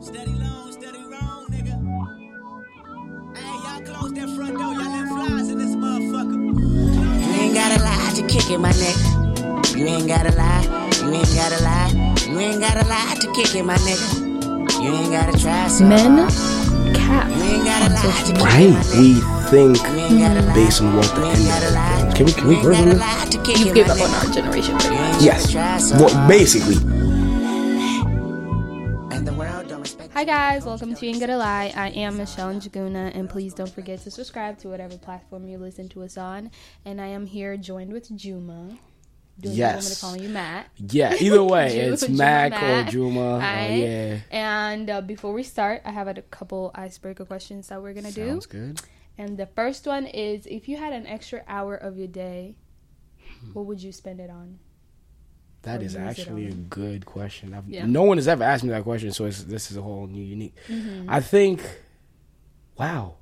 Steady long, steady wrong, nigga. Hey, y'all close that front door. Y'all let flies in this motherfucker. You ain't gotta lie to kick it, my nigga. You ain't gotta lie. You ain't gotta lie. You ain't gotta lie to kick it, my nigga. You ain't gotta try so Men hard. cap You ain't gotta lie to kick Right? it, my. We think You ain't gotta lie. based on what the end ain't gotta lie. of Can we, can we You ain't version gotta this? kick You've it, given my up on our generation pretty You Yes. gotta try so Well, basically. Hi guys, welcome to Ain't Gonna Lie. I am Michelle Njaguna, and please don't forget to subscribe to whatever platform you listen to us on. And I am here joined with Juma. Do you want me to call you Matt? Yeah, either way, it's Juma Mac Matt. or Juma. Uh, yeah. And uh, before we start, I have a couple icebreaker questions that we're gonna do. Sounds good. And the first one is: If you had an extra hour of your day, Hmm. what would you spend it on? That is actually a good question. I've, Yeah. No one has ever asked me that question, so it's, this is a whole new, unique. I think, wow.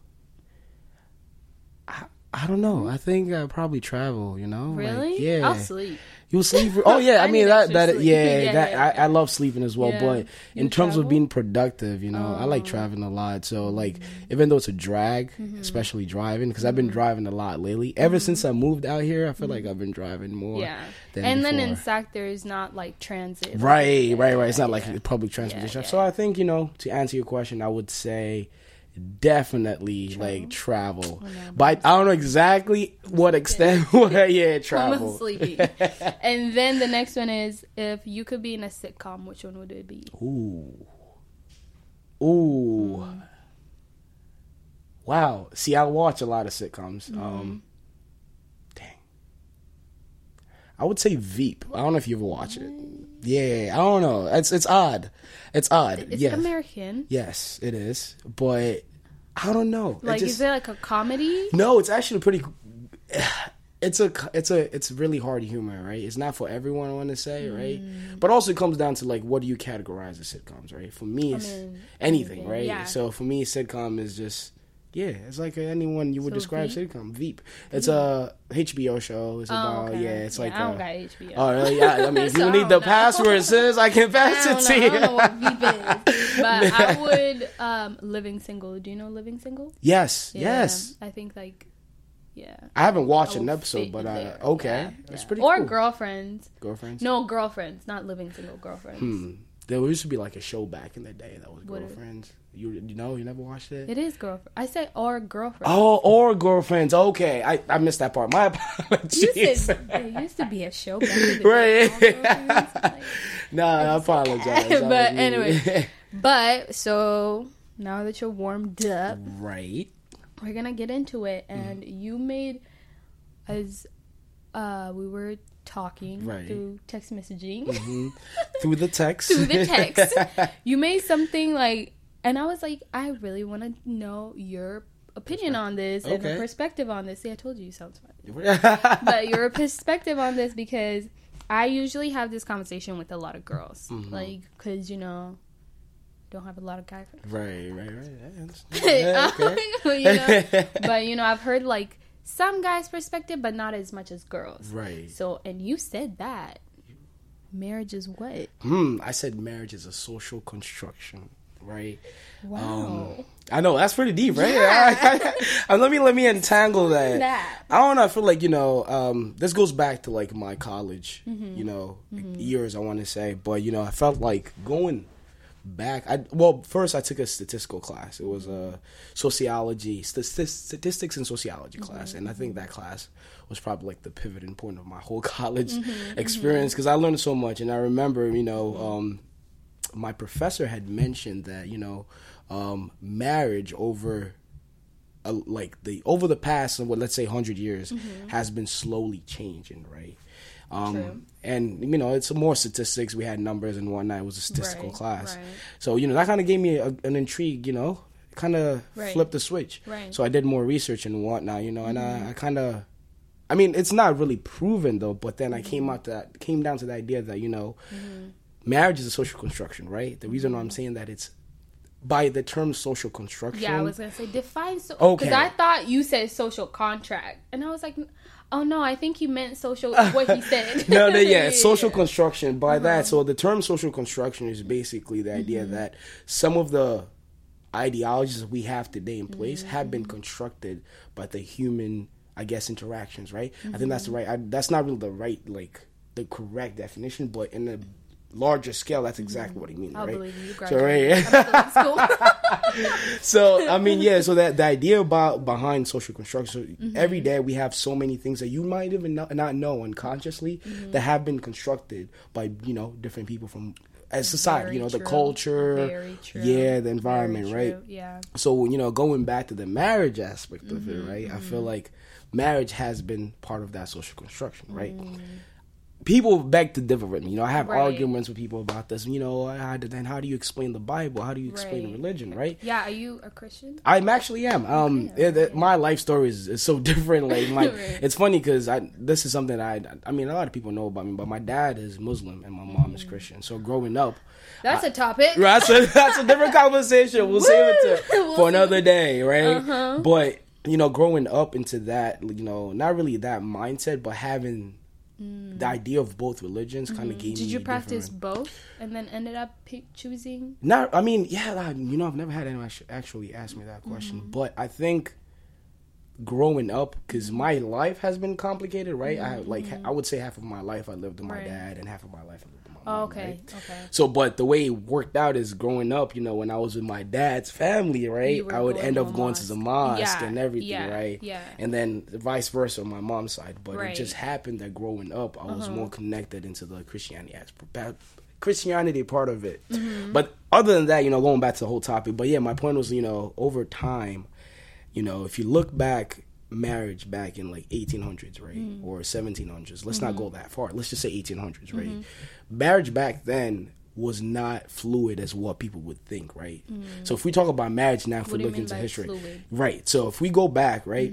I, I don't know. I think I probably travel. You know, Like, Really? yeah. I'll sleep. You sleep? Oh yeah, I, I mean that that yeah, Yeah, that yeah, I. I love sleeping as well. But in terms travel? of being productive, you know, I like Oh. traveling a lot. So like, Mm-hmm. even though it's a drag, especially driving, because I've been driving a lot lately. Ever since I moved out here, I feel like I've been driving more. Mm-hmm. Yeah. than And then in before. SAC, there's not like transit. Right, right, right. It's not like public transportation. So I think you know to answer your question, I would say definitely like travel, Oh, but I don't know exactly what extent. Yeah, I'm travel. sleepy. and then the next one is if you could be in a sitcom, which one would it be? Ooh. Ooh. Wow. See, I watch a lot of sitcoms. Mm-hmm. Um dang. I would say Veep. I don't know if you ever watch it. Yeah, I don't know. It's it's odd. It's odd. It's yes. American. Yes, it is. But I don't know. It Like, just- is it like a comedy? no, it's actually pretty. It's a it's a it's really hard humor, right? It's not for everyone. I want to say, right? Mm. But also, it comes down to like, what do you categorize as sitcoms, right? For me, it's mean, anything, anything, right? yeah. So for me, sitcom is just yeah, it's like anyone you would So describe Veep? sitcom. Veep. It's a HBO show. It's Oh, about okay. yeah. It's like I don't a- got HBO. Oh really? Yeah. I mean, if So you need the know. password, sis, I can I pass don't, it to I don't know what Veep is, but I would um, Living Single. Do you know Living Single? Yes. Yeah, Yes. I think like yeah. I haven't watched I an episode, but uh, okay, Yeah, that's yeah. pretty Or cool. girlfriends. Girlfriends. No, girlfriends, not living single girlfriends. Hmm. There used to be like a show back in the day that was What girlfriends. You you know you never watched it. It is girlfriend. I say or girlfriend. Oh, or girlfriends. Okay, I, I missed that part. My you apologies. said there used to be a show back in the day. Right. like- no, I apologize. But me. anyway. But so now that you're warmed up, right. we're gonna get into it. And you made as uh we were talking Right. through text messaging hmm Through the text. through the text, you made something like, and I was like, I really want to know your opinion on this and Okay. a perspective on this. See, I told you you sound smart. but your perspective on this because I usually have this conversation with a lot of girls, Mm-hmm. like because you know don't have a lot of guy friends. right. Right. Understand. Yeah, okay. you know, but you know I've heard like some guys' perspective, but not as much as girls. Right. So, and you said that marriage is what? Hmm. I said marriage is a social construction. Right. Wow. I know that's pretty deep, right? Yeah. Let me let me entangle that. that. I don't know. I feel like you know, um, this goes back to like my college, Mm-hmm. you know, years. I want to say, but you know, I felt like going back, I well first I took a statistical class. It was a sociology, stati- statistics and sociology mm-hmm. class, and I think that class was probably like the pivoting point of my whole college mm-hmm, mm-hmm. experience because I learned so much. And I remember, you know, um, my professor had mentioned that you know um, marriage over like the over the past what let's say 100 years has been slowly changing right um, and you know it's more statistics we had numbers and whatnot it was a statistical Right, class right. so you know that kind of gave me a, an intrigue you know kind of Right. flipped the switch Right. so i did more research and whatnot you know and i, I kind of i mean it's not really proven though but then i Mm-hmm. came out to that came down to the idea that you know marriage is a social construction right the reason why i'm saying that it's by the term social construction Yeah, I was gonna say define so Okay. because I thought you said social contract, and I was like, oh no, I think you meant social. What he said. no, no, yeah, social construction. By Uh-huh. that, so the term social construction is basically the idea Mm-hmm. that some of the ideologies we have today in place have Mm-hmm. been constructed by the human, I guess, interactions. Right? I think Mm-hmm. that's the right. I, that's not really the right, like the correct definition, but in a larger scale, that's exactly what he means. Mm-hmm. I'll right? believe you. So, right. graduated. I'm still in school. so I mean, yeah. So that the idea about behind social construction, so Mm-hmm. every day we have so many things that you might even not, not know unconsciously Mm-hmm. that have been constructed by you know different people from as society. Very you know, the culture, yeah, the environment, right? Yeah. So you know, going back to the marriage aspect of Mm-hmm, it, right? I feel like marriage has been part of that social construction, right? Mm. People beg to differ with me. You know, I have Right. arguments with people about this. You know, how, then how do you explain the Bible? How do you explain Right. religion, right? Yeah. Are you a Christian? I'm actually am. Um, it- it- my life story is, is so different. Like my, it's funny because I this is something I I mean a lot of people know about me, but my dad is Muslim and my mom Mm. is Christian. So growing up, That's a topic. that's a that's a different conversation. We'll save it to, We'll for another day, right? Uh-huh. But you know, growing up into that, you know, not really that mindset, but having the idea of both religions kind of gave me. Mm. Did you different- practice both and then ended up pick, choosing? No, I mean, yeah, I- you know, I've never had anyone actually ask me that question, Mm-hmm. but I think growing up, because my life has been complicated, right? I like, I would say half of my life I lived with my Mm-hmm. Right. dad, and half of my life I lived with my Oh, okay. right? Okay. So, but the way it worked out is growing up, you know, when I was with my dad's family, right? I would end up going to the mosque. mosque Yeah, and everything, yeah, right? yeah. And then vice versa on my mom's side. But Right. it just happened that growing up, I was Uh-huh. more connected into the Christianity aspect. Christianity part of it. Mm-hmm. But other than that, you know, going back to the whole topic. But yeah, my point was, you know, over time, you know, if you look back, marriage back in like 1800s, right, Mm. or 1700s. Let's not Mm-hmm. go that far. Let's just say 1800s, right? Marriage back then was not fluid as what people would think, right? So if we talk about marriage now, if Mm. What we look into history, fluid? Mm-hmm. right? So if we go back, right?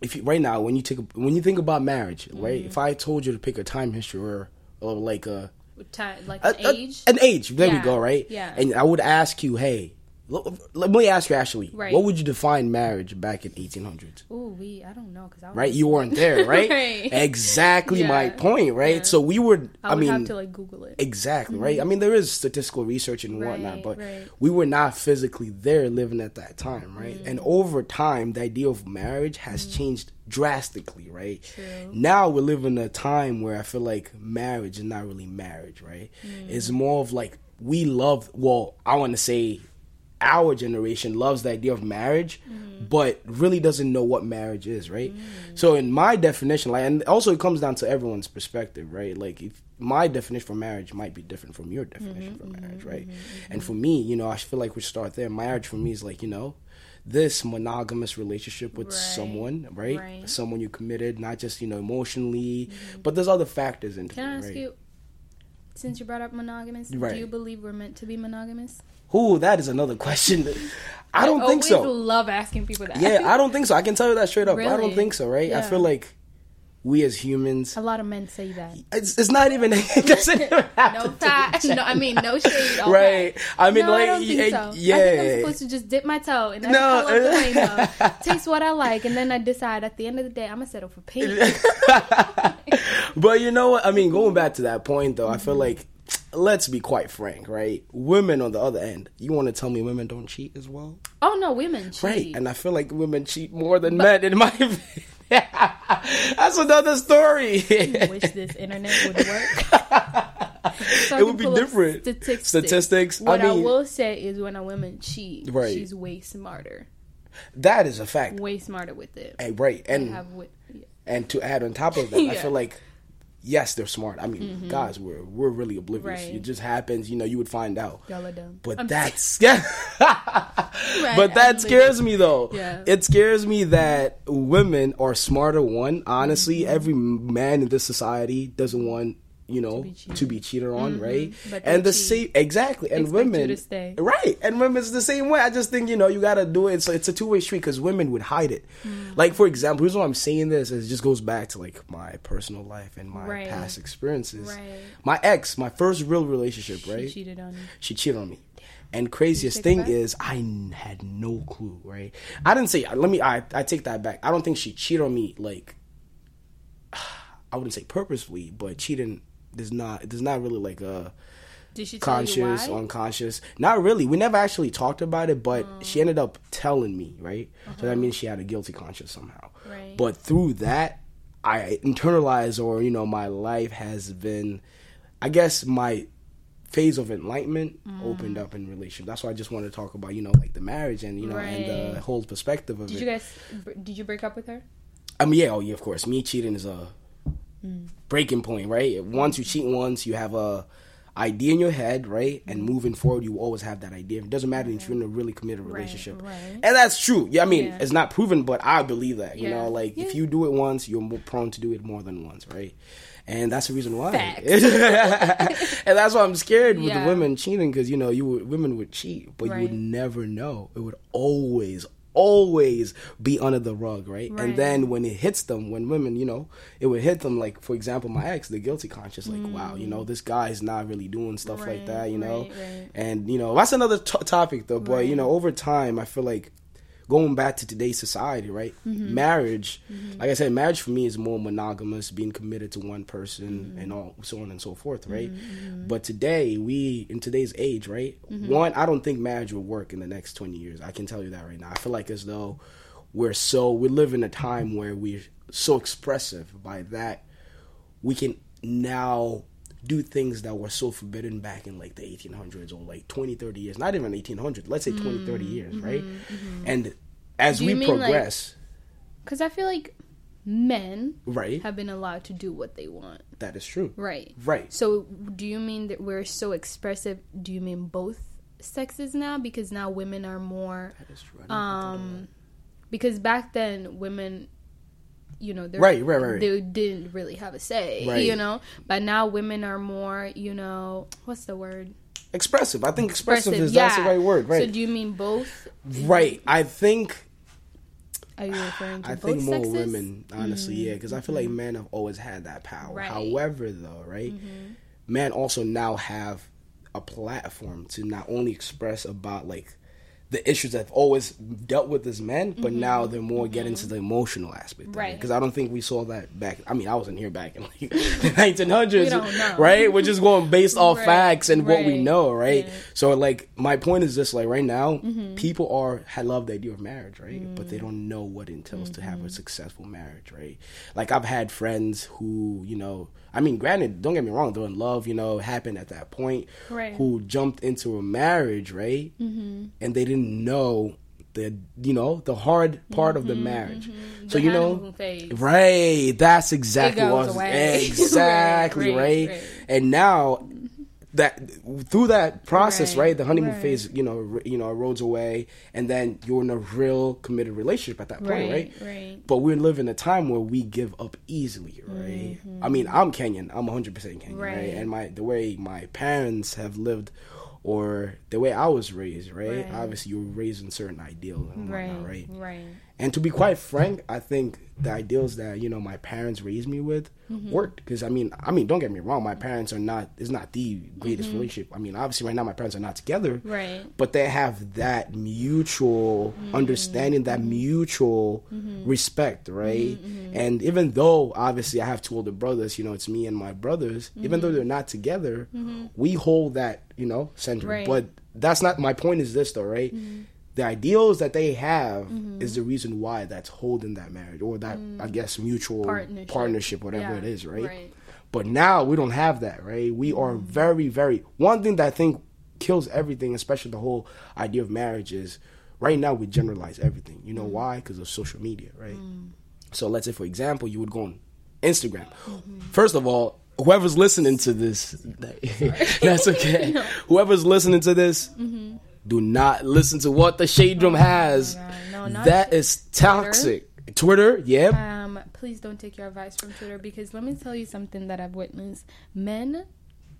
If you, right now, when you take a, when you think about marriage, right? Mm-hmm. If I told you to pick a time history or or like a Time, like a- an a- age? an age. There we go, right? yeah. And I would ask you, hey, let me ask you actually, Right. what would you define marriage back in 1800s? Ooh, we. I don't know because I was Right, you weren't there, right? Right. Exactly my point, right? Yeah. So we were. I I, mean, have to like Google it. exactly, right? I mean, there is statistical research and whatnot, but right. we were not physically there living at that time, right? And Mm. over time, the idea of marriage has changed drastically, right? True. Now we live in a time where I feel like marriage is not really marriage, right? Mm. It's more of like we love. Well, I want to say our generation loves the idea of marriage, Mm. but really doesn't know what marriage is, right? So in my definition, like, and also it comes down to everyone's perspective, right? Like if my definition for marriage might be different from your definition Mm-hmm, for marriage, right? And for me, you know, I feel like we start there. Marriage for me is like, you know, this monogamous relationship with Right. someone, right? Right. Mm-hmm. Someone you committed, not just you know emotionally, but there's other factors into Can I it, ask right? you, since you brought up monogamous, Right. do you believe we're meant to be monogamous? Ooh, that is another question. I don't think always so. love asking people that. Yeah, I don't think so. I can tell you that straight up. I don't think so, right? I feel like we as humans, A lot of men say that. it's, it's not even. It doesn't even have No to fact. No, I mean no shade. all Right. fact. I mean, no, like, I don't think yeah, so. yeah. I think I'm supposed to just dip my toe in every No. color of the rainbow, taste what I like, and then I decide at the end of the day I'm gonna settle for pink. But you know what? I mean, going back to that point, though, I feel mm-hmm. like let's be quite frank, right? Women on the other end, you want to tell me women don't cheat as well, oh no, women cheat. right? And I feel like women cheat more than men, in my opinion. That's another story. I wish this internet would work. So it would be different. Statistics. Statistics. What I, I will say is when a woman cheats, Right. she's way smarter. that is a fact. Way smarter with it. Hey, right, and have with, yeah. and to add on top of that, I Yeah. Mm-hmm. feel like yes, they're smart. I mean, guys, we're we're really oblivious. Right. It just happens, you know. You would find out. Y'all are dumb. But I'm- that's yeah. Right, but I'm that like- scares me though. Yeah. It scares me that women are smarter. One, honestly, Mm-hmm. every man in this society doesn't want you know be cheated. to be cheated on, right? Mm-hmm. But and the cheat. same exactly. And Expect women, to right? And women's the same way. I just think you know you gotta do it. So it's a two way street because women would hide it. Mm. Like for example, here's why I'm saying this. Is it just goes back to like my personal life and my Right. past experiences. Right. My ex, my first real relationship, right? She cheated on you. she cheated on me. And craziest thing is, I n- had no clue. Right? I didn't say. Let me. I I take that back. I don't think she cheated on me. Like, I wouldn't say purposefully, but cheating does not. There's not really like a Did she tell conscious, you why? unconscious. Not really. We never actually talked about it, but mm. she ended up telling me. Right? So that uh-huh. means she had a guilty conscience somehow. Uh-huh. Right. But through that, I internalized, or you know, my life has been, I guess, my phase of enlightenment mm. opened up in relationship. That's why I just want to talk about, you know, like the marriage and you know, and the whole perspective of Did it. you guys? Did you break up with her? I mean, yeah, oh yeah, of course. Me cheating is a Mm. breaking point, right? Once you cheat once, you have a idea in your head, right? And moving forward, you always have that idea. It doesn't matter if you're in a really committed relationship, right. and that's true. Yeah, I mean, Yeah. it's not proven, but I believe that. You Yeah. know, like if you do it once, you're more prone to do it more than once, right? And that's the reason why. And that's why I'm scared with Yeah. women cheating because you know you would, women would cheat, but you would never know. It would always, always be under the rug, right? Right. And then when it hits them, when women, you know, it would hit them. Like for example, my ex, the guilty conscious, like wow, you know, this guy is not really doing stuff like Mm. That, you know. right, right. And you know, that's another t- topic though. But you know, over time, I feel like going back to today's society, right? Mm-hmm. Marriage, mm-hmm. like I said, marriage for me is more monogamous, being committed to one person Mm-hmm. and all so on and so forth, right? Mm-hmm. But today, we in today's age, right? Mm-hmm. One, I don't think marriage will work in the next twenty years. I can tell you that right now. I feel like as though we're so we live in a time where we're so expressive. By that, we can now do things that were so forbidden back in like the 1800s or like 20 30 years not even 1800 let's say 20 30 years right and as Do we like- progress Because I feel like men right have been allowed to do what they want. that is true Right. right So, do you mean that we're so expressive? Do you mean both sexes now? Because now women are more. that is true I didn't think of Um, because back then women, you know, they're- Right, right, right, they didn't really have a say, Right. you know. But now women are more, you know, what's the word? expressive i think expressive, is that's the right word right So, do you mean both? right i think Are you referring to I think more sexes? women, honestly, yeah, because I feel like mm-hmm. men have always had that power. Right. However, though, right, mm-hmm. men also now have a platform to not only express about like the issues that have always dealt with as men, but now they're more getting to the emotional aspect, Mm-hmm. Right. Because I don't think we saw that back. I mean, I wasn't here back in like the 1900s, We right? We're just going based off Right, facts and what we know, right? yeah. So like my point is this: like right now, Mm-hmm. people are I love the idea of marriage, right? But Mm. they don't know what it entails to Mm-hmm. have a successful marriage, right? Like I've had friends who, you know, I mean, granted, don't get me wrong, they're in love, you know, happened at that point, Right. who jumped into a marriage, right? Mm-hmm. And they didn't know the, you know, the hard part of the marriage. So Mm-hmm. The you know, phase. Right, that's exactly what I was away. exactly Right, right, right, right. And now that through that process, Right, right, the honeymoon right. phase, you know, you know, erodes away, and then you're in a real committed relationship at that point, Right, right? right. But we live in a time where we give up easily, right? I mean, I'm Kenyan. I'm 100 percent Kenyan, right. Mm-hmm. And my the way my parents have lived, or the way I was raised, right? Obviously, you were raised in certain ideals Right, whatnot, right? right. And to be quite frank, I think the ideals that you know my parents raised me with Mm-hmm. worked because I mean, I mean, don't get me wrong, my parents are not it's not the greatest Mm-hmm. relationship. I mean, obviously, right now my parents are not together, Right. But they have that mutual Mm-hmm. understanding, that mutual respect, right? And even though obviously I have two older brothers, you know, it's me and my brothers. Even though they're not together, we hold that you know center. Mm-hmm. Right. But that's not my point. Is this though, right? The ideals that they have Mm-hmm. is the reason why that's holding that marriage or that I mm. guess mutual Mm. Partnership. partnership, whatever Yeah, it is, right? right. But now we don't have that, right? We are mm-hmm. very, very. One thing that I think kills everything, especially the whole idea of marriage, is right now we generalize everything. You know mm. why? Because of social media, right? Mm. So let's say, for example, you would go on Instagram. Mm-hmm. First of all, whoever's listening to this, that's okay. Whoever's listening to this, mm-hmm. Do not listen to what the Shade Room has. No, that is toxic. Twitter, yep. Um, please don't take your advice from Twitter because let me tell you something that I've witnessed. Men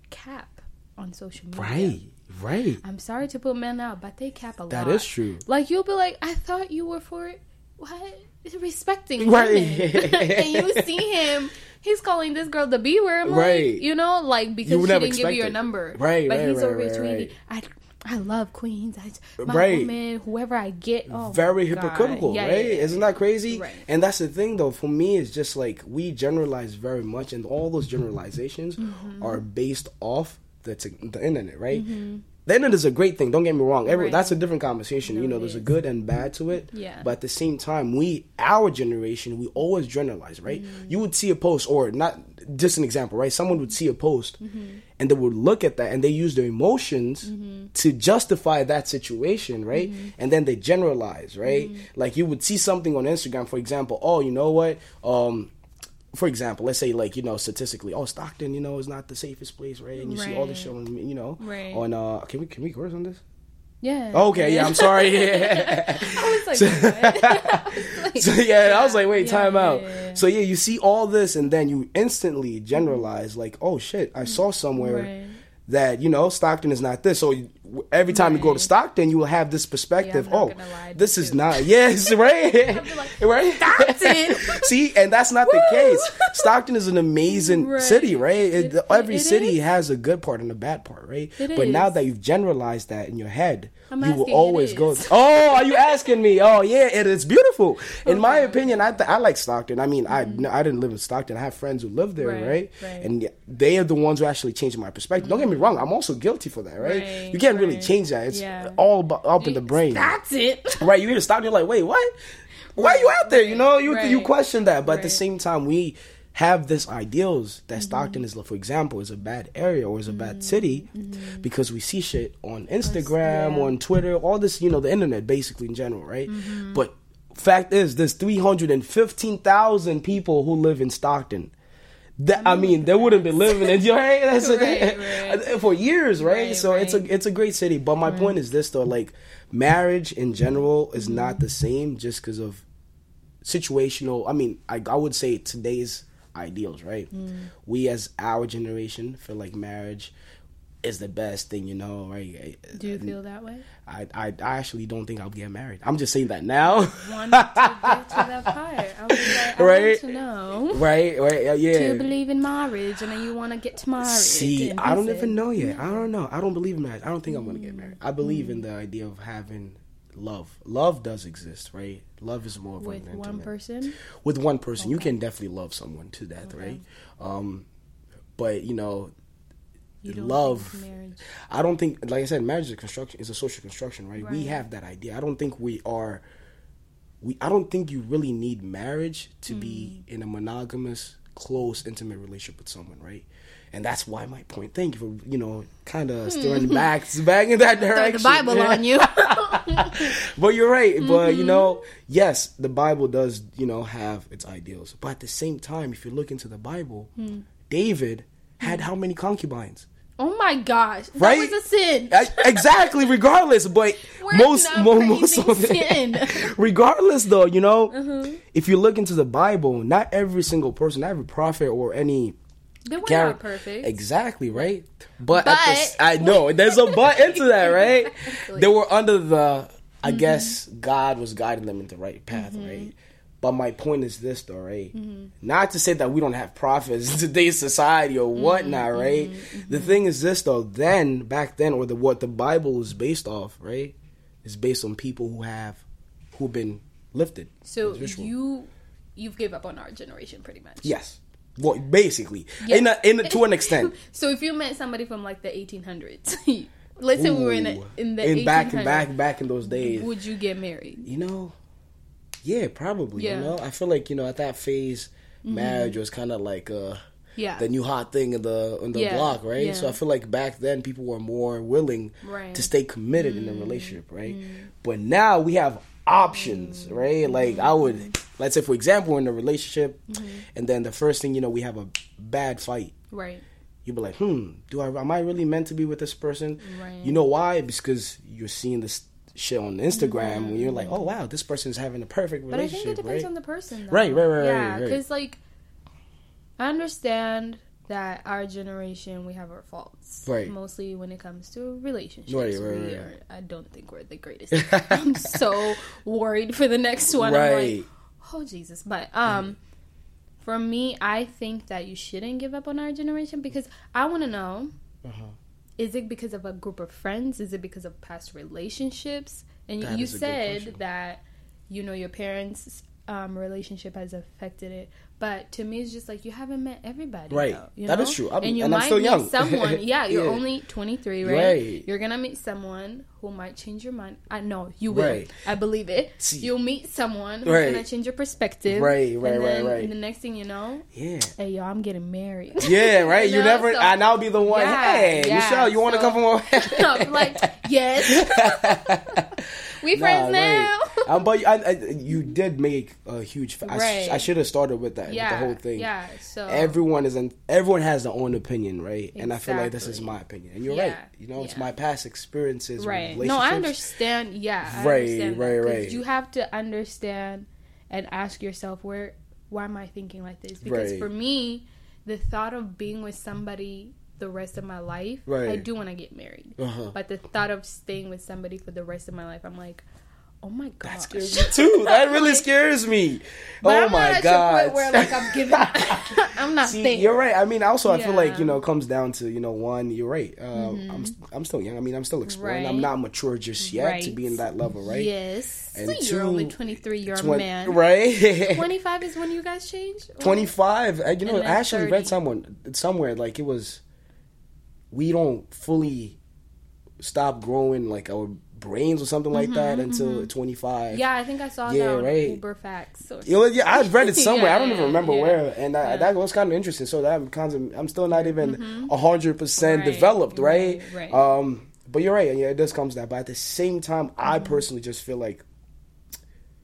cap on social media. right, right. I'm sorry to put men out, but they cap a lot. That is true. Like you'll be like, I thought you were for it. What? Respecting Right. women. and you see him. He's calling this girl the B word. I'm Right. You know, like because You she didn't give you your number. Right, But right, he's right, over right, tweeting. right. I I love queens. I my Right. woman, whoever I get. Oh, very hypocritical, Yeah, right? yeah, yeah. Isn't that crazy? Right. And that's the thing, though. For me, it's just like we generalize very much, and all those generalizations Mm-hmm. are based off the t- the internet, right? The internet is a great thing. Don't get me wrong. Every, Right. That's a different conversation. No, you know, there's a good and bad to it. Yeah. But at the same time, we, our generation, we always generalize, right? Mm-hmm. You would see a post, or not just an example, right? Someone would see a post, Mm-hmm. And they would look at that, and they use their emotions to justify that situation, right? Mm-hmm. And then they generalize, right? Like you would see something on Instagram, for example. Oh, you know what? Um, for example, let's say like you know statistically, oh Stockton, you know, is not the safest place, right? And you see all this shit on, you know, Right. on uh, can we can we curse on this? Yeah. Okay, yeah, I'm sorry. I was like, what? I was like, so yeah, I was like, wait, yeah, time out. yeah, yeah. So yeah, you see all this, and then you instantly generalize, like, oh shit, I saw somewhere Right. that you know Stockton is not this. So every time you go to Stockton, you will have this perspective. not oh, this is too. not. Yes, right, right. Stockton. see, and that's not the case. Stockton is an amazing Right. city, right? It, It- every it city is. has a good part and a bad part, right? But now that you've generalized that in your head, I'm you will always go. Oh, are you asking me? Oh, yeah, it is beautiful. In my opinion, I th- I like Stockton. I mean, I I didn't live in Stockton. I have friends who live there, Mm-hmm. Right, right? right. And they are the ones who actually changed my perspective. Don't get me wrong. I'm also guilty for that, right? Right, you can't really change that. It's Yeah. all bu- up in the brain. That's it. Right, you hear stop. And you're like, wait, what? Why are you out there? You know, you you question that, but at the same time, we have this ideals that Mm-hmm. Stockton is, for example, is a bad area or is a bad city because we see shit on Instagram, Mm-hmm. yeah. on Twitter, all this, you know, the internet basically in general, right? Mm-hmm. But fact is, there's 315,000 people who live in Stockton. That, I mean, they wouldn't be living in your hey, that's Right, right. for years, right? Right, so it's a it's a great city. But my point is this though, like marriage in general is Mm-hmm. not the same just because of situational. I mean, I I would say today's ideals, right? Mm. We as our generation feel like marriage is the best thing, you know, right? Do you feel that way? I, I I actually don't think I'll get married. I'm just saying that now, Want to get to that part? I like, I Right. to know. right? Right? uh, Do Yeah. you believe in marriage and then you want to get married? See, I don't even know yet. I don't know. I don't believe in marriage. I don't think I'm gonna get married. I believe Mm. in the idea of having love. Love does exist, right? Love is more of With one intimate- person? With one person, you can definitely love someone to death, right? Um, but you know, love. I don't think, like I said, marriage is a construction. Is a social construction, right? We have that idea. I don't think we are. We. I don't think you really need marriage to Mm. be in a monogamous, close, intimate relationship with someone, right? And that's why my point. Thank you for you know kind of stirring back back in that direction. the Bible on you. But you're right. But Mm-hmm. you know, yes, the Bible does you know have its ideals. But at the same time, if you look into the Bible, Hmm. David had how many concubines? Oh my gosh. That Right? was a sin. I- exactly regardless but We're most most of sin. it regardless though you know Mm-hmm. if you look into the bible not every single person not every prophet or any They were not perfect. exactly right but, at the i know there's a but into that right Exactly. they were under the i Mm-hmm. guess god was guiding them in the right path right but my point is this though right Mm-hmm. not to say that we don't have prophets in today's society or Mm-hmm. whatnot right the thing is this though then back then or the what the bible is based off right is based on people who have who've been lifted So you you've gave up on our generation pretty much. yes well basically Yeah. in a, in a, to an extent So if you met somebody from like the 1800s, let's say we were in a, in the in 1800s, back back back in those days would you get married? you know yeah probably Yeah. Mm-hmm. you know i feel like you know at that phase marriage was kind of like uh Yeah. the new hot thing in the in the Yeah, block, right? So. I feel like back then people were more willing Right. To stay committed in a relationship, right? But now we have options, right? Like I would, let's say for example, we're in a relationship, Mm-hmm. and then the first thing you know, we have a bad fight. Right. You'd be like, hmm, do I am I really meant to be with this person? Right. You know why? Because you're seeing this shit on Instagram, and you're like, oh wow, this person's having a perfect Mm-hmm. But I relationship, think it depends right? on the person. Though. Right, right, right, Yeah, right, right. because like, I understand that our generation we have our faults, Right. Mostly when it comes to relationships. Right, right, we right. Are, I don't think we're the greatest. I'm so worried for the next one. I'm Right. like, oh Jesus! But um, for me, I think that you shouldn't give up on our generation because I want to know. Uh-huh. Is it because of a group of friends? Is it because of past relationships? And That you is a good said that you know your parents' um, relationship has affected it, but to me, it's just like you haven't met everybody. Right. Though, you That know? is true. I'm- and you and might meet someone. Yeah, you're Yeah. only 23, right? Right. You're gonna meet someone who might change your mind. I know you will. Right. I believe it. See- You'll meet someone who's Right. gonna change your perspective. Right, right, and right, then right. The next thing you know, Yeah. hey yo, I'm getting married. Yeah, right. You, know, never, so- and I'll be the one. Yeah, hey, yeah, Michelle, you want to come from like, yes. we friends now. Um, but I, I, you did make a huge. I, Right. I should have started with that. yeah, with the whole thing. Yeah. So Everyone is in, everyone has their own opinion, right? And I feel like this is my opinion, and you're Yeah, right. You know, it's my past experiences, right. No, I understand. Yeah, I Right, understand right, that, right. You have to understand and ask yourself where why am I thinking like this? Because Right. for me, the thought of being with somebody the rest of my life, I do want to get married. Uh-huh. But the thought of staying with somebody for the rest of my life, I'm like, oh my god. That scares me too. That really scares me. But oh I'm my god. where like I'm giving. I'm not See, you're right. I mean, also, I feel like you know, it comes down to you know, one, you're right. Um, I'm I'm still young. I mean, I'm still exploring. I'm not mature just yet to be in that level, right? Yes. And so you're only 23. You're a man. right? 25 is when you guys change. Or- 25 I- you know i actually 30. read someone somewhere like it was we don't fully stop growing like our brains or something like that until 25 Mm-hmm, Yeah, I think I saw Yeah, that on right. Uber Facts. Know, yeah, I read it somewhere. I don't even remember yeah, where, and I, yeah. that was kind of interesting. So that kind of, I'm still not even a hundred percent Mm-hmm. Right, developed, right? right, right. Um, but you're right. Yeah, it does come to that. But at the same time, I Mm-hmm. personally just feel like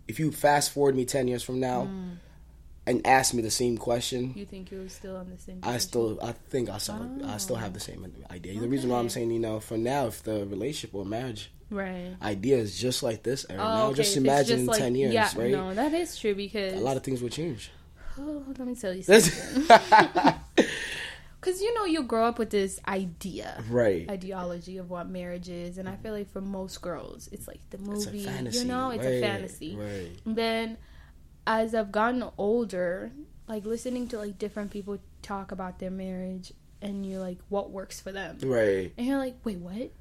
if you fast forward me ten years from now Mm. and ask me the same question, You think you're still on the same? I still, I think I still, I still have the same idea. The reason why I'm Oh. Saying, you know, for now, if the relationship or marriage right. idea is just like this era, Oh, now okay, just imagine in like- ten years, yeah, right? No, that is true because A lot of things will change. Oh, let me tell you something. Because you know you grow up with this idea, Right. Ideology of what marriage is, and I feel like for most girls, it's like the movie. fantasy. You know, it's right, a fantasy. Right. then as I've gotten older, like listening to like different people talk about their marriage and you're like, what works for them? Right. And you're like, wait, what?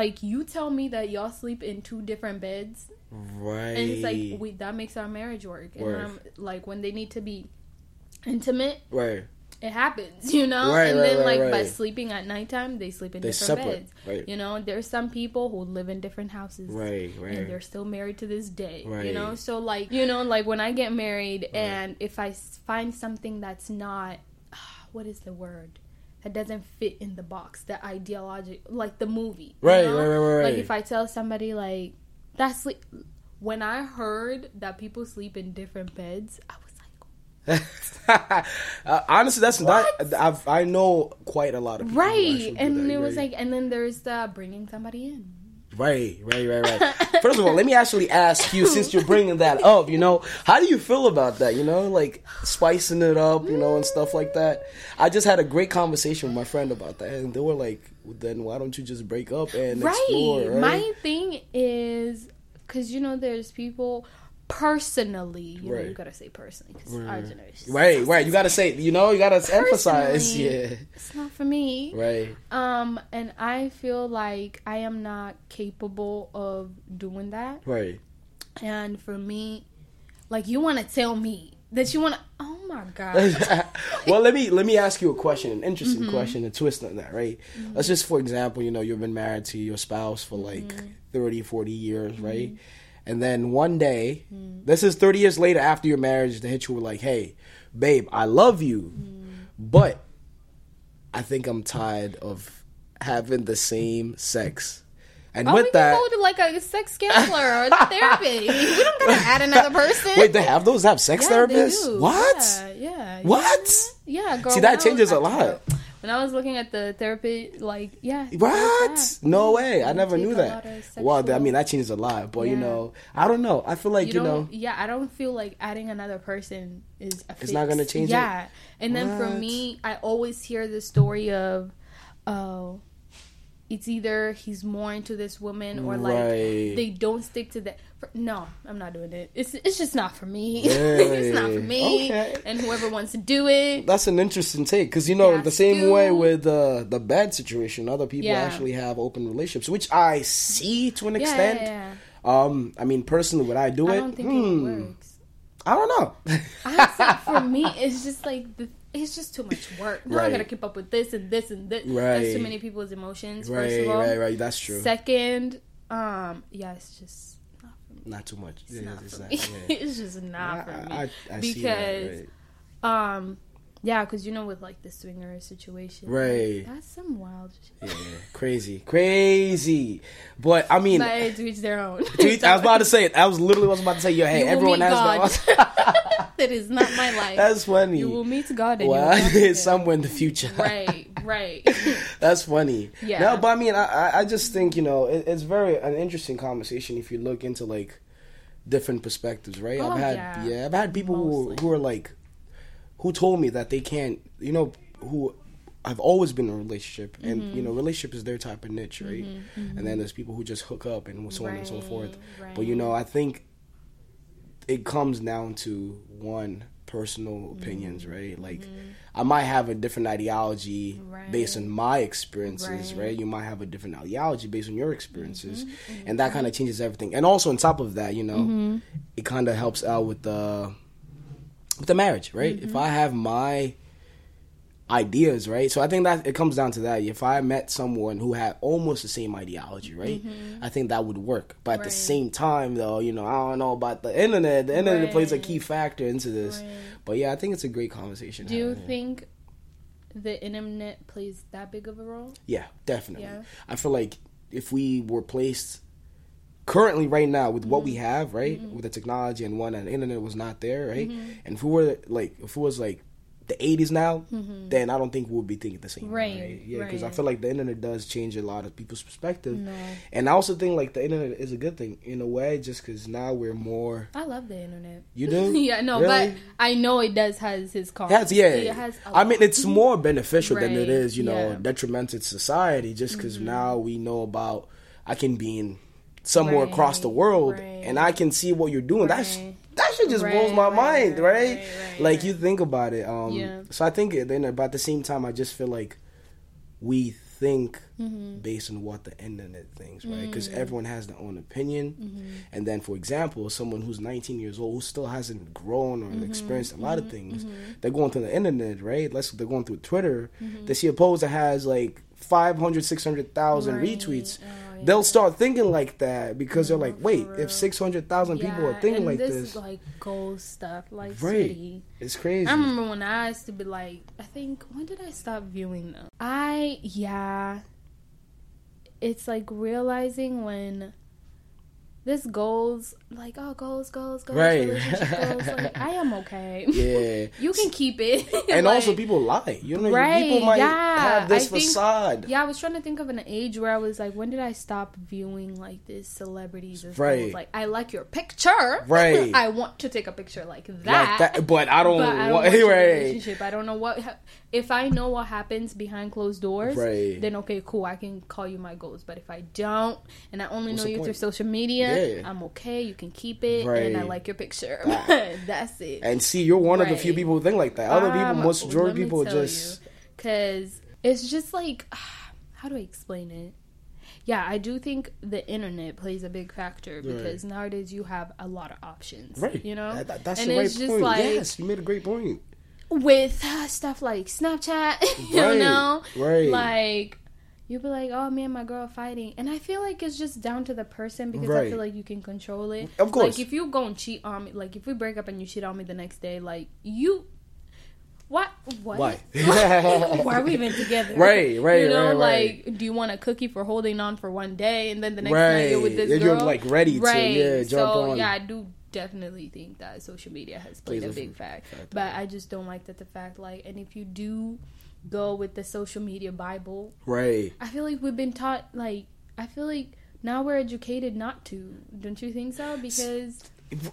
Like you tell me that y'all sleep in two different beds Right. and it's like we that makes our marriage work. And Word. I'm like when they need to be intimate, right. it happens, you know? Right, and right, then right, like by sleeping at nighttime they sleep in They different separate, beds. right. You know, there's some people who live in different houses Right. Right. and they're still married to this day you know so like you know like when i get married and if I find something that's not what is the word that doesn't fit in the box the ideology like the movie you Right, know? right, right, right, like if i tell somebody like that's sleep when i heard that people sleep in different beds i was like uh, honestly, that's not. I've, I know quite a lot of people. right and that, it was right. like and then there's the bringing somebody in Right, right, right, right. First of all, let me actually ask you, since you're bringing that up, you know, how do you feel about that? You know, like spicing it up, you know, and stuff like that. I just had a great conversation with my friend about that, and they were like, "Then why don't you just break up and explore?" Right? My thing is because you know there's people personally. You know, Right. you gotta say personally because our generation. right, right. You gotta say, you know, you gotta emphasize, yeah. It's not for me. Right, Um, and I feel like I am not capable of doing that. right. And for me, like you want to tell me that you want to. Oh my god. well, let me let me ask you a question, an interesting Mm-hmm. question, a twist on that, right? Let's just, for example, you know, you've been married to your spouse for like Mm-hmm. thirty, forty 30, 40 years, right? And then one day, this is 30 years later after your marriage, they hit you with like, hey, babe, I love you, but I think I'm tired of having the same sex. And Oh, we with can that, go to like a sex counselor or therapy. We don't gotta add another person. wait, they have those have sex Yeah, therapists? What? Yeah, yeah. What? Yeah, girl. See, that changes a lot. When I was looking at the therapy, like, yeah. What? yeah. No mm-hmm. way! I never knew that. Well, I mean that changes a lot, but you know, I don't know. I feel like you you, know, yeah, I don't feel like adding another person is a It's not gonna fix. change it? Yeah, and then for me, I always hear the story of, oh, it's either he's more into this woman or like Right. they don't stick to that. No, I'm not doing it. It's it's just not for me. it's not for me. Okay. And whoever wants to do it, that's an interesting take because you know Yeah, the same still- way with uh, the bad situation, other people Yeah. actually have open relationships, which I see to an extent. yeah, Um, I mean, personally, would I do it? I don't think Hmm, it works. I don't know. Honestly, for me, it's just like the, it's just too much work. Now I Right. gotta keep up with this and this and this. Right. That's too many people's emotions. first right, of all. right, right. That's true. Second, um, yeah, it's just not for me. not too much. It's Yeah, not it's not- yeah. it's just not for me. I, I, I because, right. um, yeah, because you know, with like the swinger situation, Right. That's some wild shit. Yeah, crazy, crazy. But I mean, But to each their own. to each- I was about to say it. I was literally was about to say, "Yo, hey, You everyone has God. their." that is not my life. That's funny. you will meet God and well, you somewhere in the future. Right, right. That's funny. Yeah. No, but I mean, I, I- just think you know it, it's very an interesting conversation if you look into like different perspectives, right? Oh, I've had yeah. I've had people who who are like who told me that they can't, you know, who I've always been in a relationship, and Mm-hmm. you know, relationship is their type of niche, right? And then there's people who just hook up and so on and so forth. right. But you know, I think it comes down to one personal opinions, Mm-hmm. right? Like I might have a different ideology based on my experiences, Right. Mm-hmm. right? You might have a different ideology based on your experiences, and that kind of changes everything. And also on top of that, you know, Mm-hmm. it kind of helps out with the with the marriage, right? Mm-hmm. If I have my ideas, right? So I think that it comes down to that. If I met someone who had almost the same ideology, right? I think that would work. But at the Mm-hmm. Same time, though, you know, I don't know about the internet. The internet plays a key factor into this. Right. But yeah, I think it's a great conversation. Do you think the internet plays that big of a role? Yeah, definitely. Yeah. I feel like if we were placed currently right now with what we Mm-hmm. have, right, with the technology and one and the internet was not there, right, Mm-hmm. and if we were like, if it was like the '80s now, then I don't think we would be thinking the same. Mm-hmm. Right, Yeah, because I feel like the internet does change a lot of people's perspective, No. and I also think like the internet is a good thing in a way, just because now we're more. I love the internet. You do? yeah, no, Really? but I know it does has his cons. Has, yeah, It has I mean, it's more beneficial than it is you know, yeah. Mm-hmm. detrimental to society. Just because now we know about, I can be in somewhere Right, across the world right. and I can see what you're doing. That's that shit just Right, blows my right, mind, right, right? right, right, like right. you think about it. Um, Yeah. So I think it- then, about the same time, I just feel like we think Mm-hmm. based on what the internet thinks, right? Because Mm. everyone has their own opinion. Mm-hmm. And then, for example, someone who's 19 years old who still hasn't grown or Mm-hmm. experienced a lot of things, they're going through the internet, right? Let's they're going through Twitter. They see a post that has like 500, 600,000 Mm-hmm. Right. retweets. Oh, They'll start thinking like that because they're like, wait, if 600,000 people are thinking like this, this, is like goal stuff, like Right. city. it's crazy. I remember when I used to be like, I think when did I stop viewing them? I yeah, it's like realizing when this goals like oh goals goals goals Right. goals like I am okay. yeah. you can keep it. And Like, also, people lie. You know, Right, people might yeah. have this I think- facade. Yeah, I was trying to think of an age where I was like, when did I stop viewing like this celebrities as Right. goals? Like, I like your picture. Right. I want to take a picture like that. Like that, but I don't. but I don't want, right. relationship. I don't know what. Ha- if I know what happens behind closed doors, Right. then okay, cool. I can call you my goals. But if I don't, and I only What's know you through social media, Yeah. I'm okay. You can keep it, and I like your picture. Right. That's it. And see, you're one of the few people who think like that. Other people, Um, most majority people, just because it's just like how do I explain it? Yeah, I do think the internet plays a big factor because nowadays you have a lot of options, right. You know, That- that- that's and the right just point. like yes, you made a great point. with uh, stuff like Snapchat, you Right, know, right. Like you'll be like, "Oh, me and my girl fighting," and I feel like it's just down to the person because I feel like you can control it. Of course. like if you go and cheat on me, like if we break up and you cheat on me the next day, like you. What? What? Why? Why are we even together? Right, right, You know, right, right. like, do you want a cookie for holding on for one day, and then the next Right. night you're with this Then girl? you're, like, ready to, yeah, jump so, on. Yeah, I do definitely think that social media has played Plays a big fact, factor. but I just don't like that the fact like, and if you do go with the social media bible, right. I feel like we've been taught like I feel like now we're educated not to. Don't you think so? Because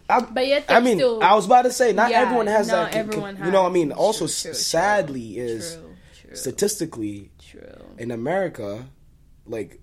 I, But yet I mean, still- I was about to say, not Yeah, everyone has not that. everyone has. you know, what I mean, also True, true, sadly is true, true, statistically true. in America, like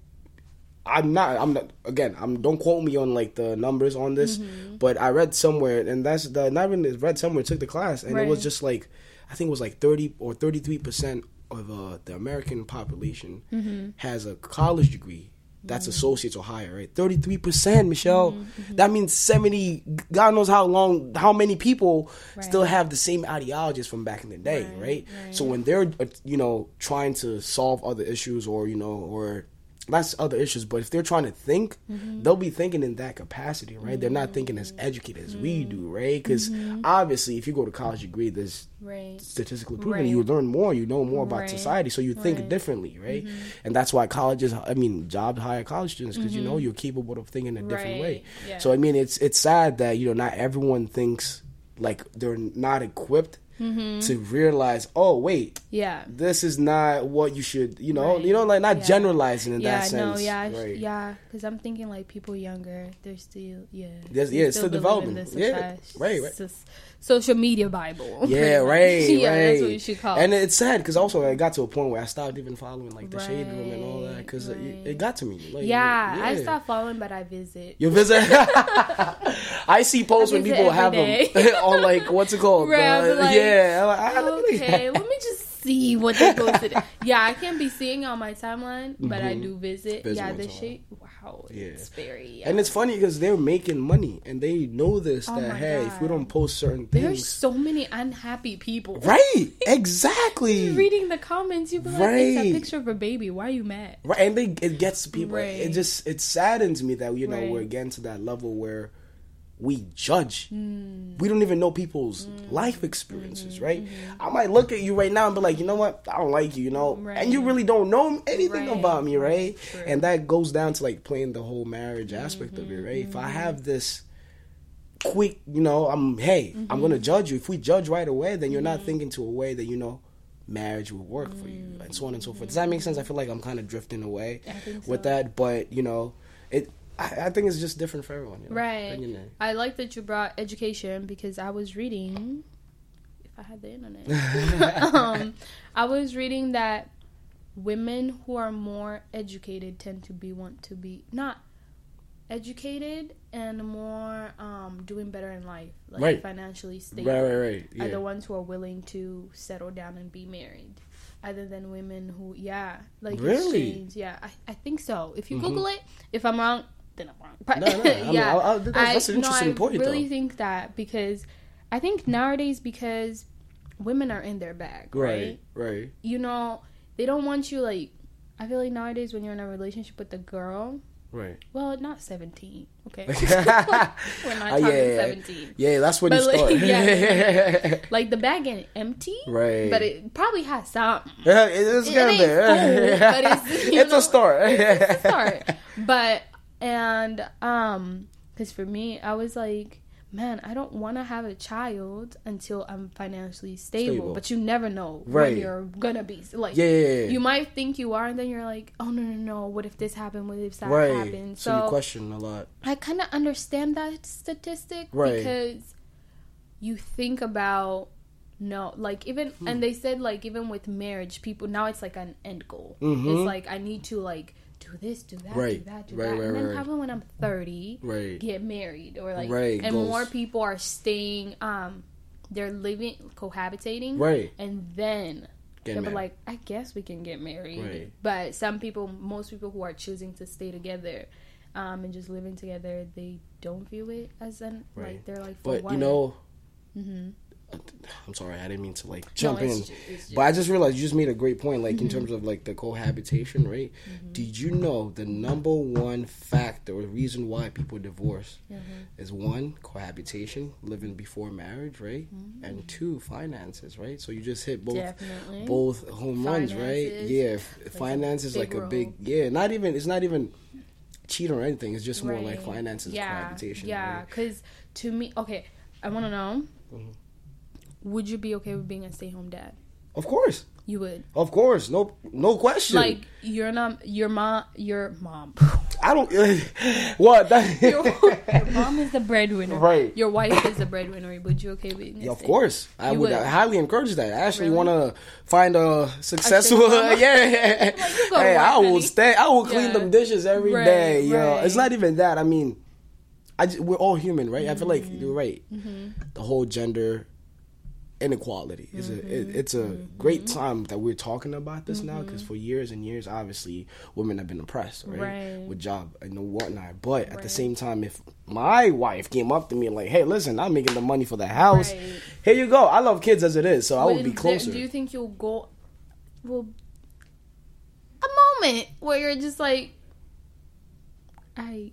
I'm not. I'm not. Again, I'm. Don't quote me on like the numbers on this, Mm-hmm. but I read somewhere, and that's the not even read somewhere. Took the class, and it was just like I think it was like thirty or thirty three percent of uh, the American population Mm-hmm. has a college degree. That's associates or higher, right? Thirty three percent, Michelle. Mm-hmm, That means seventy. God knows how long, how many people Right. still have the same ideologies from back in the day, Right, right? right. So when they're uh, you know trying to solve other issues or you know or not other issues but if they're trying to think Mm-hmm. they'll be thinking in that capacity right they're not thinking as educated as we Mm-hmm. do right because obviously if you go to college degree there's Right. statistically proven Right. you learn more you know more about Right. society so you think. Mm-hmm. differently right and that's why colleges i mean jobs hire college students because you know you're capable of thinking a different way Mm-hmm. Yeah. so i mean it's it's sad that you know not everyone thinks like they're not equipped Mm-hmm. to realize oh wait Yeah. this is not what you should you know Right. you know like not Yeah. generalizing in yeah, that sense no, yeah, right. yeah. Because I'm thinking like people younger, they're still, yeah, yeah, it's still believing developing. this Yeah, right, right. soc- social media bible. Yeah, right, yeah, right. that's what you should call And it's sad because also I got to a point where I stopped even following like the shade room and all that because it, right. it got to me. Like, Yeah, I stopped following, but I visit. You visit. I see posts I when people have every them on like what's it called? Right, like, yeah, I'm like, I don't okay, let me just see what they posted. yeah, I can't be seeing on my timeline, but I do visit. Mm-hmm. Visit yeah, this the in a while. shit. Wow, it's very. And it's funny because they're making money and they know this Oh that my hey, if we don't post certain things, there's so many unhappy people. right? Exactly. Reading the comments, you be like, "It's Right. a picture of a baby. Why are you mad?" Right, and they, it gets to people. It just it saddens me that you know Right. we're getting to that level where we judge. Hmm. We don't even know people's life experiences, right? I might look at you right now and be like, you know what, I don't like you, you know, and you really don't know anything Right, about me, right? true. And that goes down to like playing the whole marriage aspect of it, Mm-hmm, right? If I have this quick, you know, I'm hey, I'm gonna Mm-hmm. judge you. If we judge right away, then you're not thinking to a way that you know marriage will work for you, and so on and so forth. Does that make sense? I feel like I'm kind of drifting away I with so. that, but you know, it. I, I think it's just different for everyone, you know? Right. I like that you brought education because I was reading. If I had the internet, um, I was reading that women who are more educated tend to be want to be not educated and more um, doing better in life, like Right. financially stable. Right, right, right. Are the ones who are willing to settle down and be married, other than women who, yeah, like Really? exchange. Yeah, I, I think so. If you Google it, if I'm wrong, then I'm wrong. But No, no, I mean, yeah, I'll- I'll- that's- that's an interesting no, I point, really though. think that because I think nowadays because women are in their bag, right? Right, right. You know, they don't want you like. I feel like nowadays when you're in a relationship with a girl, Right. well, not 17, okay, yeah, we're not talking ah, yeah, yeah. 17. yeah, that's when But you like, start. yeah, like the bag ain't empty, Right. But it probably has some. Yeah, it is It good ain't there. full, but it's, It's know, a start. it's a start. But and um, because for me, I was like, man, I don't want to have a child until I'm financially stable. Stable. But you never know Right. when you're gonna be. Like, Yeah, yeah, yeah. you might think you are, and then you're like, oh no, no, no. What if this happened? What if that right. happened? So, you question a lot. I kind of understand that statistic Right. because you think about no, like even Hmm. and they said like even with marriage, people now it's like an end goal. Mhm. It's like I need to like do this, do that, Right. do that, do Right, that, right, and then right. probably when I'm thirty, Right. get married or like Right, and goals. more people are staying um they're living cohabitating Right. and then they'll be like I guess we can get married Right. but some people most people who are choosing to stay together um and just living together they don't view it as an Right. like they're like for But what? you know, Mhm. I'm sorry, I didn't mean to like jump it's in, but I just realized you just made a great point. Like in Mm-hmm. terms of like the cohabitation, right? Did you know the number one factor or reason why people divorce Mm-hmm. is one cohabitation, living before marriage, right? And two finances, right? So you just hit both Mm-hmm. Definitely. both home runs, right? Yeah, f- finance is big like a big yeah. Not even it's not even cheat or anything. It's just more like finances, yeah, cohabitation. Yeah, right? because to me, okay, I want to know. Mm-hmm. Would you be okay with being a stay-home dad? Of course, You would. of course, no, no question. Like you're not your mom. Your mom. I don't. what? That, your, your mom is the breadwinner. Right. Your wife is the breadwinner. Would you okay with? Yeah, of course. I would, would? highly encourage that. I actually Really? want to find a successful. yeah, go hey, I will honey. stay. I will clean Yeah. them dishes every Right, day. Right. it's not even that. I mean, I just, we're all human, right? I feel like Mm-hmm. you're right. The whole gender inequality is a it, Mm-hmm. it's a great time that we're talking about this now because for years and years, obviously, women have been oppressed, right, Right. with job and whatnot. But at the same time, if my wife came up to me like, "Hey, listen, I'm making the money for the house. Right. Here you go. I love kids as it is, so I would be is there- closer." do you think you'll go? Well, a moment where you're just like, I.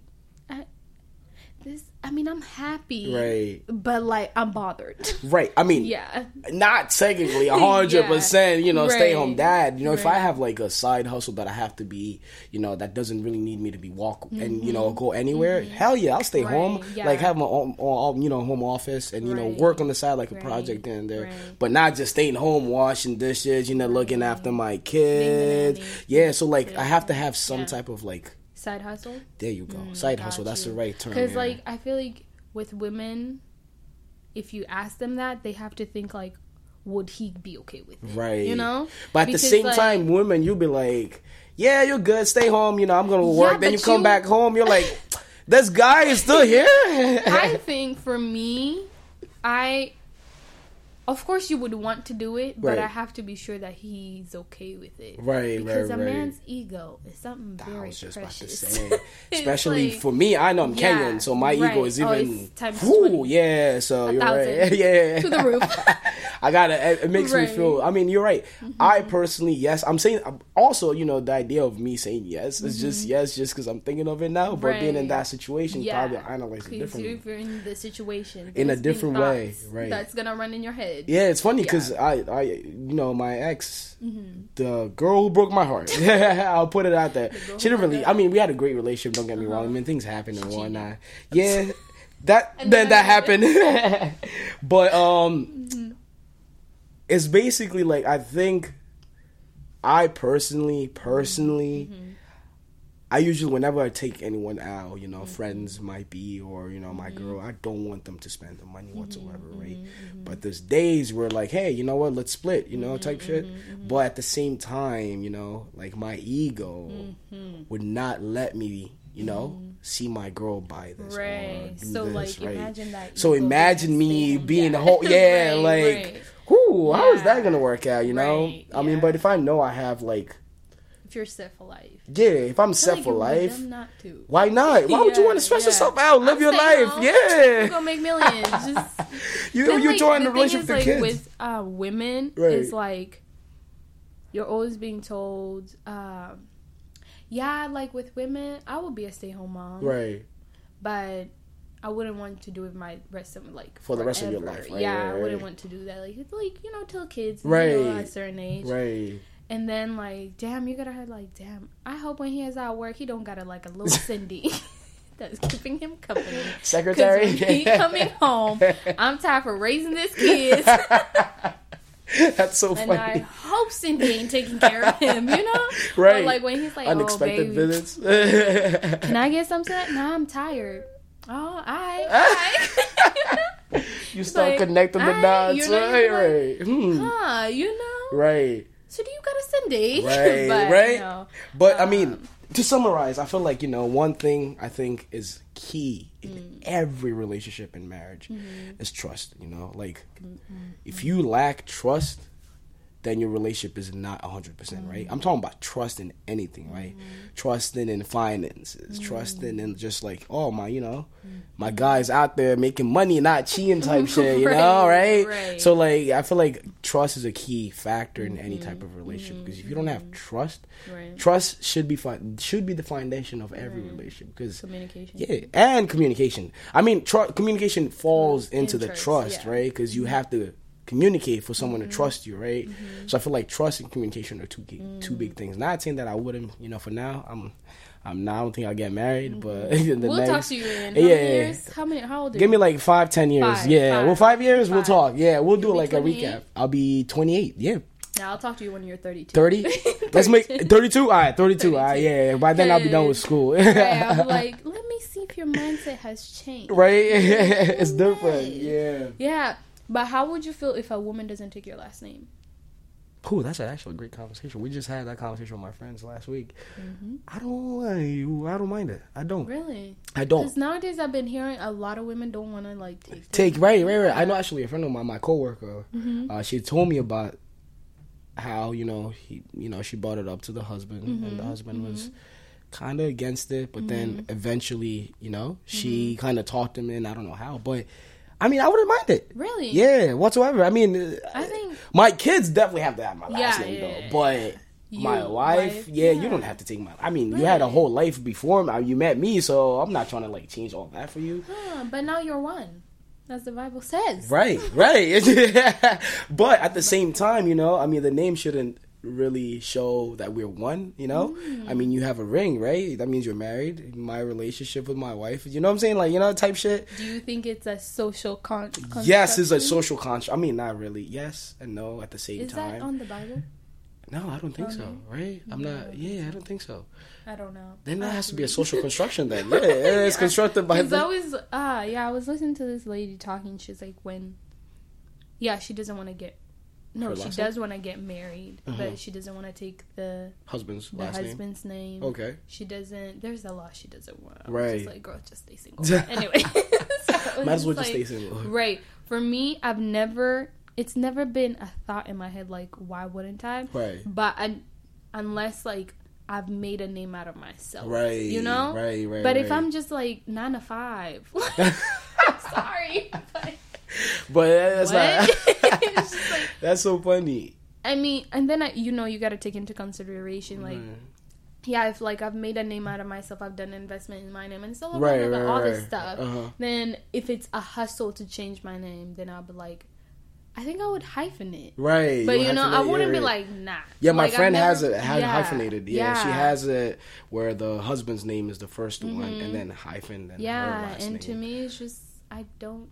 I mean, I'm happy, Right. But like, I'm bothered. right. I mean, yeah. not technically a hundred percent, you know, stay home dad. You know, if I have like a side hustle that I have to be, you know, that doesn't really need me to be walk and you Mm-hmm. know go anywhere. Hell yeah, I'll stay Right, home. yeah. Like have my own, own, you know, home office and you know work on the side like a project and there, right. but not just staying home washing dishes. You know, looking after my kids. Yeah, so like I have to have some type of like. Side hustle. There you go, mm, side hustle. That's the right term. Because yeah. like, I feel like with women, if you ask them that, they have to think like, would he be okay with it? Right. You know. But at the same like- time, women, you'll be like, yeah, you're good. Stay home. You know, I'm going to work. Yeah, then you come you- back home. You're like, this guy is still here? I think for me, I of course you would want to do it, but Right. I have to be sure that he's okay with it. Right, because right, a right. man's ego is something I very was just about to precious. Especially like- for me, I know I'm Yeah, Kenyan, so my ego is Oh, even. it's times Whew, 20. yeah, so you're right. thousand. yeah. To the roof. I gotta. It, it makes me Right. Mm-hmm. feel. I mean, you're right. I personally, yes. I'm saying. Also, you know, the idea of me saying yes is just yes, just because I'm thinking of it now. But being in Mm-hmm. That situation, yeah, probably analyze it differently. if you're in the situation, In a different way, right. That's gonna run in your head. Yeah, it's funny because I, I, you know, my ex, the girl who broke my heart. I'll put it out there. girl She didn't really. I mean, we had a great relationship. Don't get me wrong. I mean, things happen and whatnot. Yeah, that And then then- that happened. but um, it's basically like I think. I personally, personally, I usually whenever I take anyone out, you know, friends might be or you know my girl, I don't want them to spend the money mm-hmm, whatsoever, right? Mm-hmm, mm-hmm. But there's days where like, hey, you know what, let's split, you know, type shit. But at the same time, you know, like my ego would not let me, you know, see my girl buy this Right. So, this, like, right? imagine that So imagine me stay-home being the dad. whole yeah, Right, like. right. Whoo, how is that gonna work out? You know, Right, I mean, yeah. but if I know I have like, If you're set for life, yeah, if I'm set like for you life, not why not? Why would you want to stress yeah. yourself out? Live I'm your life, home. yeah. You're gonna make millions. Just You Then, you like, join the relationship with like, With uh, women, Right. is like you're always being told, um, yeah, like with women, I would be a stay-home mom, right? but I wouldn't want to do it my rest of like For the rest of your life, right, yeah, right, I wouldn't want to do that. Like, it's like you know, till kids, Right. you know, at a certain age, Right. And then like, damn, you gotta have like, damn. I hope when he is at work, he don't got a like a little Cindy. That's keeping him company. Secretary. he coming home, I'm tired for raising this kid. That's so funny. And I hope Cindy ain't taking care of him, you know? Right. Or like when he's like, Unexpected oh, baby, visits. can I get some set? Nah, I'm tired. Oh, I, you start Like, connecting the dots, right? Right. Hmm. huh, you know? Right. So do you got a Cindy? Right. But, right. no. But I mean, Um, to summarize, I feel like you know one thing I think is key in Mm. every relationship and marriage Mm-hmm. is trust. You know, like if you lack trust, then your relationship is not 100%, right? I'm talking about trust in anything, right? Mm-hmm. Trusting in finances, trusting in mm-hmm. just like, oh, my, you know, my guy's out there making money, not cheating type shit, you know, Right, right? right. So, like, I feel like trust is a key factor in any type of mm-hmm. relationship because if you don't have trust, Right. trust should be fun, should be the foundation of every relationship because Communication. yeah, and communication. I mean, tr- communication falls into the trust, yeah. Mm-hmm. right? Because you have to communicate for someone to trust you, right? So I feel like trust and communication are two key, two big Mm. things. Not saying that I wouldn't, you know, for now, I'm, I'm not. I don't think I'll get married, but the Mm-hmm. We'll next, talk to you in yeah, years? How many? How old are Give you? me like five, ten years. Five, yeah, five, well, five years, we'll talk. Yeah, we'll do You'll like a recap. I'll be 28. Yeah, Now I'll talk to you when you're 32. 30. Let's make 32. All right, 32. All right, yeah. By then I'll be done with school. Right, I'll be like, let me see if your mindset has changed. right? it's different. Yeah. Yeah, but how would you feel if a woman doesn't take your last name? Cool, that's an actually a great conversation. We just had that conversation with my friends last week. Mm-hmm. I don't, I don't mind it. I don't. Really? I don't Because nowadays I've been hearing a lot of women don't want to like take. take right, right, right. I know actually a friend of mine, my coworker. Mm-hmm. Uh, she told me about how you know he, you know, she brought it up to the husband, and Mm-hmm. the husband was kind of against it, but then eventually, you know, she Mm-hmm. kind of talked him in. I don't know how, but I mean, I wouldn't mind it. Really? Yeah, whatsoever. I mean, I uh, think my kids definitely have to have my last Yeah, name yeah, though, yeah. but. my wife, wife, yeah, you don't have to take my. I mean, you had a whole life before me. You met me, so I'm not trying to like change all that for you. Huh, but now you're one, as the Bible says. Right, right. but at the same time, you know, I mean, the name shouldn't really show that we're one, you know? I mean, you have a ring, right? That means you're married. My relationship with my wife, you know what I'm saying? Like, you know, type shit. Do you think it's a social con? Yes, it's a social construct. I mean, not really. Yes and no at the same Is that time. on the Bible? no, I don't think so, no? right? I'm not, yeah, I don't think so. I don't know. Then that has to be a social construction then. Yeah, yeah, it's constructed by Because I the. was, ah, yeah, I was listening to this lady talking. She's like, when, yeah, she doesn't want to get, no, she does want to get married, Uh-huh. but she doesn't want to take the Husband's the last name. husband's name. Okay. She doesn't. There's a lot she doesn't want. I'm Right. Just like, girl, just stay single. anyway, so Might as well just like- stay single. Right. For me, I've never. It's never been a thought in my head like, why wouldn't I? Right. But I, unless like I've made a name out of myself. Right. You know. Right, right. But if. I'm just like nine to five, sorry. But But that's what? not. Like- that's so funny. I mean, and then I, you know you got to take into consideration like. Mm. Yeah, if like I've made a name out of myself, I've done an investment in my name, and so Right, right, right, all this stuff. Uh-huh. Then if it's a hustle to change my name, then I'll be like, I think I would hyphen it. Right. But you know, I wouldn't yeah, be like, nah. Yeah, my Like, friend never- has it had yeah, hyphenated. Yeah, she has it where the husband's name is the 1st one, and then hyphen. Then Mm-hmm. Yeah, and name. to me, it's just I don't.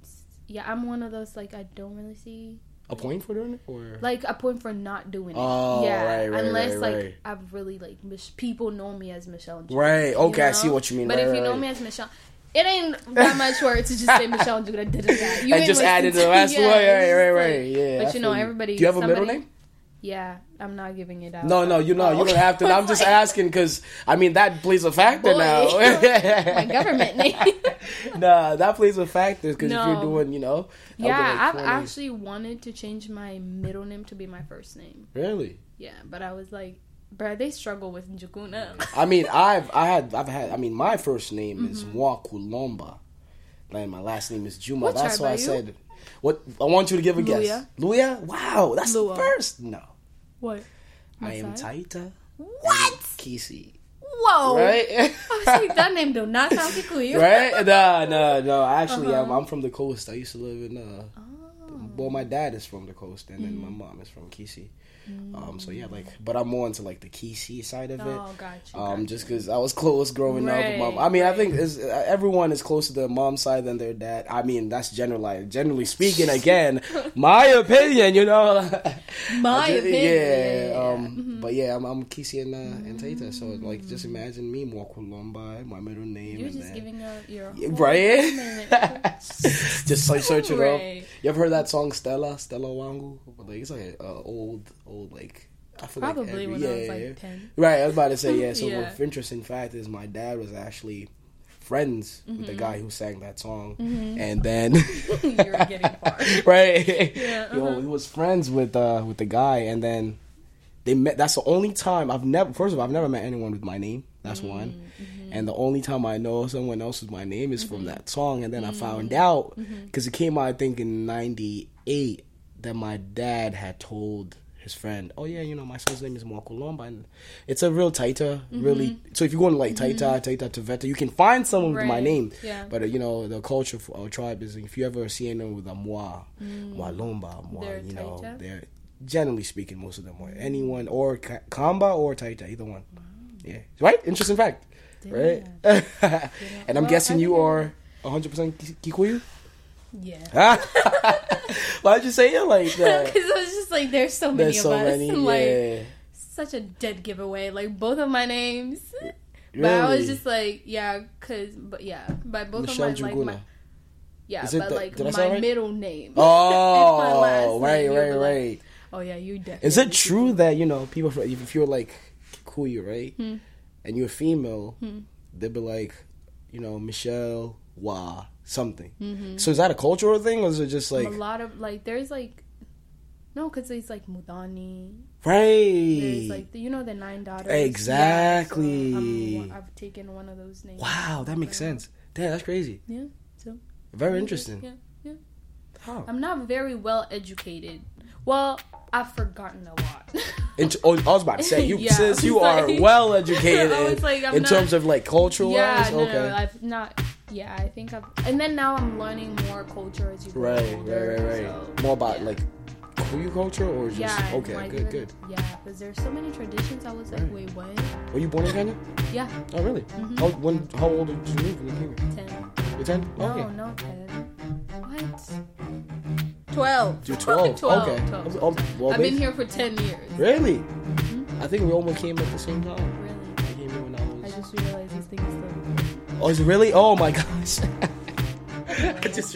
Yeah, I'm one of those like I don't really see a point for doing it, or like a point for not doing it. Oh, yeah, right, right, unless right, like right. I've really like Mich- people know me as Michelle. Right? you Okay, I see what you mean. But if you know me as Michelle, it ain't that much work to just say Michelle Judah. Da, da, da. You and just added the last yeah, one, right, right, right, like- yeah. But you know, everybody. Do you have a middle name? Yeah, I'm not giving it out. No, no, you know, you don't have to. I'm just asking because I mean that plays a factor Boy, now. my government name. nah, that plays a factor because if you're doing, you know, yeah, I've "Cool, actually wanted to change my middle name to be my first name. really. Yeah, but I was like, bruh, they struggle with Njukuna. I mean, I've I had I've had. I mean, my first name is Mm-hmm. Mwakulomba, and my last name is Juma. What That's why I you? said. What I want you to give a guess. Luhya. Luhya. Wow, that's Lua. the first. No, What? I am Masai? Taita. What? Kisii. Whoa! Right. I was like, that name do not sound Kikuyu. right? No, no, no. Actually, I'm, Uh-huh. I'm from the coast. I used to live in. Uh, Oh. Well, my dad is from the coast, and then my Mm. mom is from Kisii. Um, so yeah, like, but I'm more into like the Kisii side of it. Oh, gotcha. Um, gotcha. just because I was close growing up with mom. I mean, I think uh, everyone is close to their mom's side than their dad. I mean, that's generalized. Generally speaking, again, my opinion, you know. My I ju- opinion. Yeah. Yeah, Um, yeah. but yeah, I'm, I'm Kisii and uh, and Taita. So like, just imagine me, more Mwakulomba, my middle name, You're just then- giving out your right? just like search it up. You ever heard that song Stella, Stella Wangu? Like it's like uh, old, old like. I feel like Probably every- when yeah, I was yeah. like ten. Right, I was about to say yeah. So Yeah. interesting fact is my dad was actually friends with Mm-hmm. the guy who sang that song, and then You're getting far. right, Yeah, uh-huh. he was friends with uh with the guy, and then they met. That's the only time I've never. First of all, I've never met anyone with my name. That's Mm, one. Mm-hmm. And the only time I know someone else with my name is from that song. And then I found Mm-hmm. out because it came out, I think, in '98 that my dad had told his friend, "Oh yeah, you know, my son's name is Marco Lomba, and it's a real Taita, really. So if you go to like Taita, Taita Taveta, you can find someone with my name. Yeah. But uh, you know, the culture for our tribe is if you ever see anyone with a Mwa, Lomba, Mwa, Mm. They're you know, Taita? they're generally speaking, most of them are anyone or Kamba or Taita, either one. Yeah, right. Interesting fact, right? and I'm Well, guessing I you are 100 percent Kikuyu. Yeah. Why'd you say it like that? Because it was just like there's so many There's of so us. many. and, like yeah. such a dead giveaway. Like both of my names. But I was just like, yeah, cause but yeah, by both Michelle of my like my Juguna. yeah, but the- like I my right? middle name. and my last Oh, name, right, right, like, right. Oh yeah, you definitely. Is it true that you know people? If you're like Kikuyu, right, Hmm. And you're female, hmm. they'd be like, you know, Michelle Wa something. Mm-hmm. So is that a cultural thing, or is it just like a lot of like there's like no, because it's like Mudani. right? There's like the, you know the nine daughters. Exactly. Yeah, so I'm, um, I've taken one of those names. wow, that makes sense. Damn, that's crazy. Yeah. So Very interesting. Yeah. Yeah. Wow. I'm not very well educated. Well, I've forgotten a lot. Int- oh, I was about to say you Yeah, since you are like- well educated in, like, in not- terms of like cultural yeah, wise. no, okay. no, I've not. Yeah, I think I've. And then now I'm learning more culture as you go Right, right, older, right, right. so, More about yeah. like Kikuyu culture or just Yeah. okay, like, good, good. Yeah, because there's so many traditions. I was like, Right. wait, what? Were you born in Kenya? Yeah, Oh, really? Mm-hmm. How when? How old did you move when you came here? ten. You're ten. No, okay. no, ten. What? Twelve. You're twelve. Twelve. okay. 12. Oh, well, I've been here for ten years. Really? Mm-hmm. I think we almost came at the same time. Really. I came here when I was. I just realized this thing is still. Oh, is it really? Oh my gosh. I just.